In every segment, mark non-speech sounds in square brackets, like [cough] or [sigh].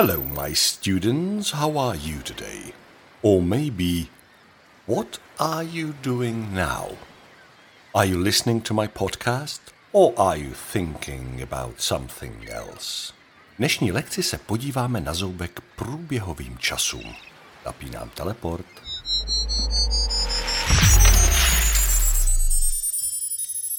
Hello, my students. How are you today? Or maybe, what are you doing now? Are you listening to my podcast? Or are you thinking about something else? Dnešní lekci se podíváme na zoubek průběhovým časům. Zapínám teleport.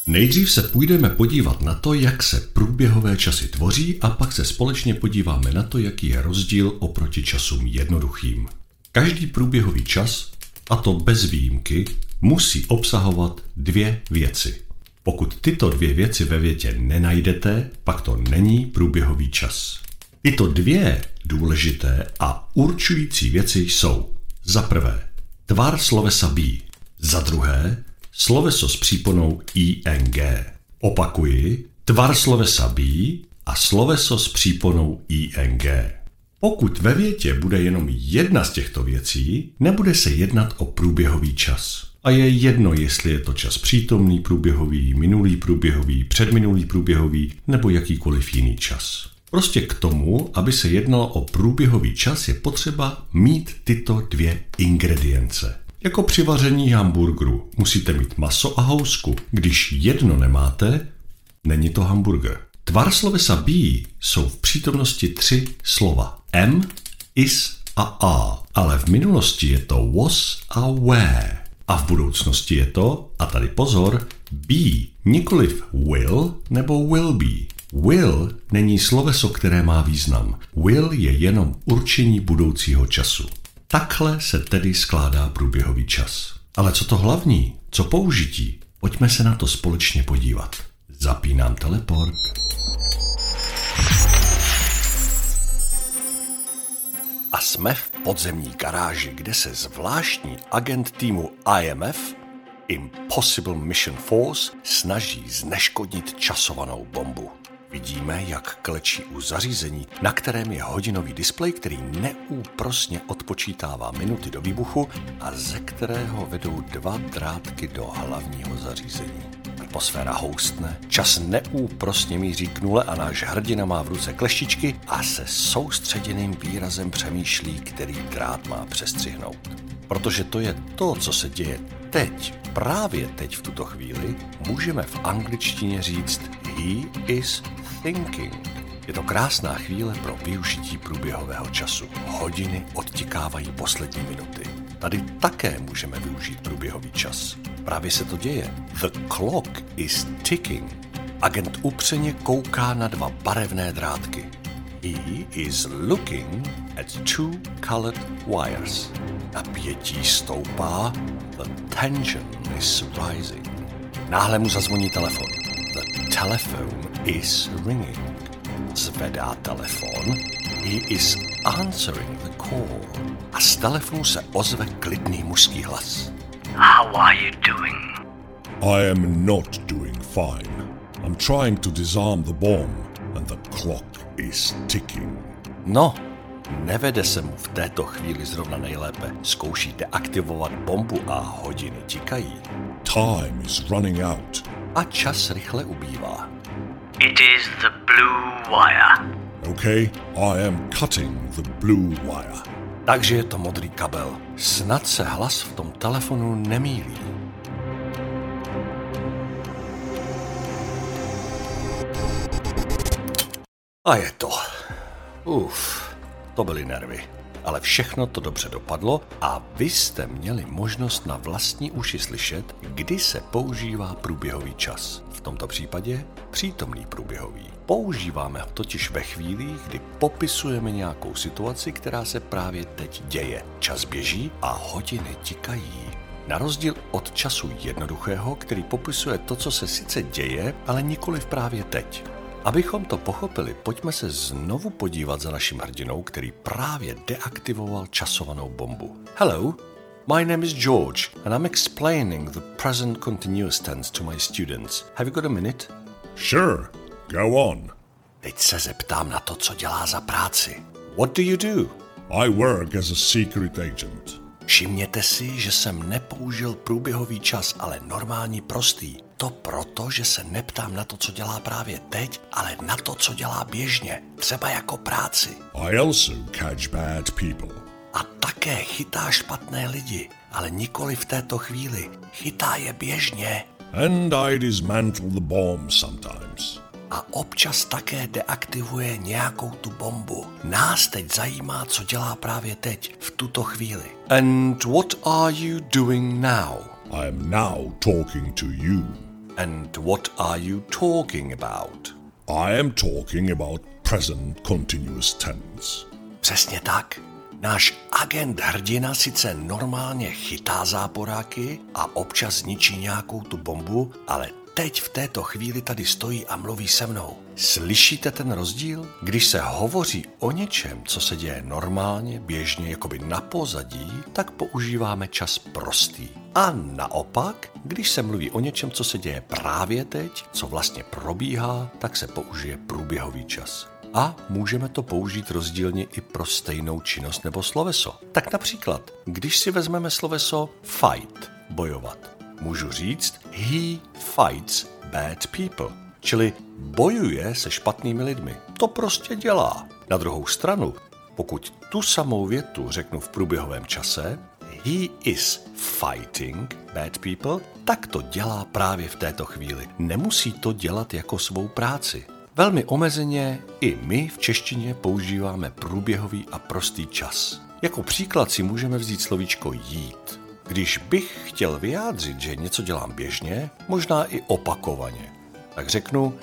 Nejdřív se půjdeme podívat na to, jak se průběhové časy tvoří a pak se společně podíváme na to, jaký je rozdíl oproti časům jednoduchým. Každý průběhový čas, a to bez výjimky, musí obsahovat dvě věci. Pokud tyto dvě věci ve větě nenajdete, pak to není průběhový čas. Tyto dvě důležité a určující věci jsou za prvé tvar slovesa be, za druhé sloveso s příponou ing. Opakuji, tvar slovesa be a sloveso s příponou ing. Pokud ve větě bude jenom jedna z těchto věcí, nebude se jednat o průběhový čas. A je jedno, jestli je to čas přítomný průběhový, minulý průběhový, předminulý průběhový nebo jakýkoliv jiný čas. Prostě k tomu, aby se jednalo o průběhový čas, je potřeba mít tyto dvě ingredience. Jako při vaření hamburgeru musíte mít maso a housku. Když jedno nemáte, není to hamburger. Tvar slovesa be jsou v přítomnosti tři slova. M, is a a. Ale v minulosti je to was a were. A v budoucnosti je to, a tady pozor, be, nikoliv will nebo will be. Will není sloveso, které má význam. Will je jenom určení budoucího času. Takhle se tedy skládá průběhový čas. Ale co to hlavní? Co použití? Pojďme se na to společně podívat. Zapínám teleport. A jsme v podzemní garáži, kde se zvláštní agent týmu IMF, Impossible Mission Force, snaží zneškodnit časovanou bombu. Vidíme, jak klečí u zařízení, na kterém je hodinový displej, který neúprosně odpočítává minuty do výbuchu a ze kterého vedou dva drátky do hlavního zařízení. Atmosféra houstne, čas neúprosně míří k nule a náš hrdina má v ruce kleštičky a se soustředěným výrazem přemýšlí, který drát má přestřihnout. Protože to je to, co se děje teď, právě teď v tuto chvíli, můžeme v angličtině říct He is thinking. Je to krásná chvíle pro využití průběhového času. Hodiny odtikávají poslední minuty. Tady také můžeme využít průběhový čas. Právě se to děje. The clock is ticking. Agent upřeně kouká na dva barevné drátky. He is looking at two colored wires. Napětí stoupá. The tension is rising. Náhle mu zazvoní telefon. The telephone is ringing. Zvedá telefon. He is answering the call. Telefonu se ozve klidný mužský hlas. How are you doing? I am not doing fine. I'm trying to disarm the bomb, and the clock is ticking. No, nevede se mu v této chvíli zrovna nejlépe. Zkoušíte aktivovat bombu a hodiny tikají. Time is running out. A čas rychle ubývá. It is the blue wire. Okay, I am cutting the blue wire. Takže je to modrý kabel. Snad se hlas v tom telefonu nemýlí. A je to. Uf, to byly nervy. Ale všechno to dobře dopadlo a vy jste měli možnost na vlastní uši slyšet, kdy se používá průběhový čas. V tomto případě přítomný průběhový. Používáme ho totiž ve chvílích, kdy popisujeme nějakou situaci, která se právě teď děje. Čas běží a hodiny tikají. Na rozdíl od času jednoduchého, který popisuje to, co se sice děje, ale nikoli v právě teď. Abychom to pochopili, pojďme se znovu podívat za naším hrdinou, který právě deaktivoval časovanou bombu. Hello, my name is George and I'm explaining the present continuous tense to my students. Have you got a minute? Sure, go on. Teď se zeptám na to, co dělá za práci. What do you do? I work as a secret agent. Všimněte si, že jsem nepoužil průběhový čas, ale normální prostý. To proto, že se neptám na to, co dělá právě teď, ale na to, co dělá běžně, třeba jako práci. I also catch bad people. A také chytá špatné lidi, ale nikoli v této chvíli. Chytá je běžně. And I dismantle the bomb sometimes. A občas také deaktivuje nějakou tu bombu. Nás teď zajímá, co dělá právě teď, v tuto chvíli. And what are you doing now? I am now talking to you. And what are you talking about? I am talking about present continuous tense. Přesně tak. Náš agent hrdina sice normálně chytá záporáky a občas zničí nějakou tu bombu, ale teď v této chvíli tady stojí a mluví se mnou. Slyšíte ten rozdíl? Když se hovoří o něčem, co se děje normálně, běžně, jakoby na pozadí, tak používáme čas prostý. A naopak, když se mluví o něčem, co se děje právě teď, co vlastně probíhá, tak se použije průběhový čas. A můžeme to použít rozdílně i pro stejnou činnost nebo sloveso. Tak například, když si vezmeme sloveso fight, bojovat, můžu říct he fights bad people, čili bojuje se špatnými lidmi. To prostě dělá. Na druhou stranu, pokud tu samou větu řeknu v průběhovém čase, he is fighting bad people, tak to dělá právě v této chvíli. Nemusí to dělat jako svou práci. Velmi omezeně i my v češtině používáme průběhový a prostý čas. Jako příklad si můžeme vzít slovíčko jít. Když bych chtěl vyjádřit, že něco dělám běžně, možná i opakovaně, tak řeknu,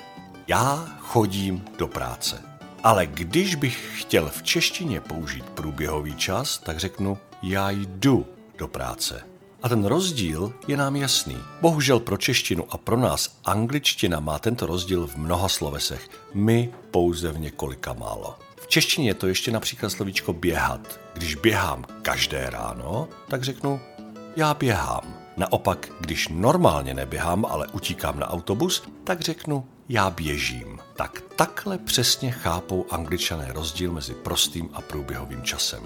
já chodím do práce. Ale když bych chtěl v češtině použít průběhový čas, tak řeknu, já jdu do práce. A ten rozdíl je nám jasný. Bohužel pro češtinu a pro nás angličtina má tento rozdíl v mnoha slovesech, my pouze v několika málo. V češtině je to ještě například slovíčko běhat. Když běhám každé ráno, tak řeknu já běhám. Naopak, když normálně neběhám, ale utíkám na autobus, tak řeknu já běžím. Tak takhle přesně chápou angličané rozdíl mezi prostým a průběhovým časem.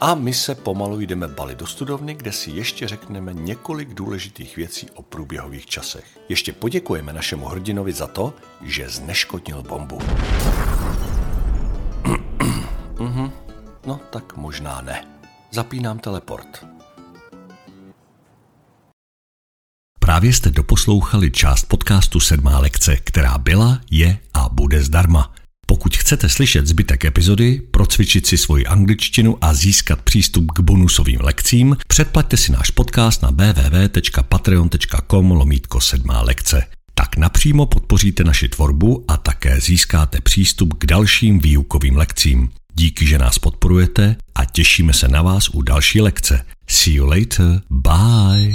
A my se pomalu jdeme bali do studovny, kde si ještě řekneme několik důležitých věcí o průběhových časech. Ještě poděkujeme našemu hrdinovi za to, že zneškodnil bombu. [clears throat] mhm. No tak možná ne. Zapínám teleport. Právě jste doposlouchali část podcastu Sedmá lekce, která byla, je a bude zdarma. Pokud chcete slyšet zbytek epizody, procvičit si svoji angličtinu a získat přístup k bonusovým lekcím, předplaťte si náš podcast na www.patreon.com lomítko sedmá lekce. Tak napřímo podpoříte naši tvorbu a také získáte přístup k dalším výukovým lekcím. Díky, že nás podporujete a těšíme se na vás u další lekce. See you later. Bye.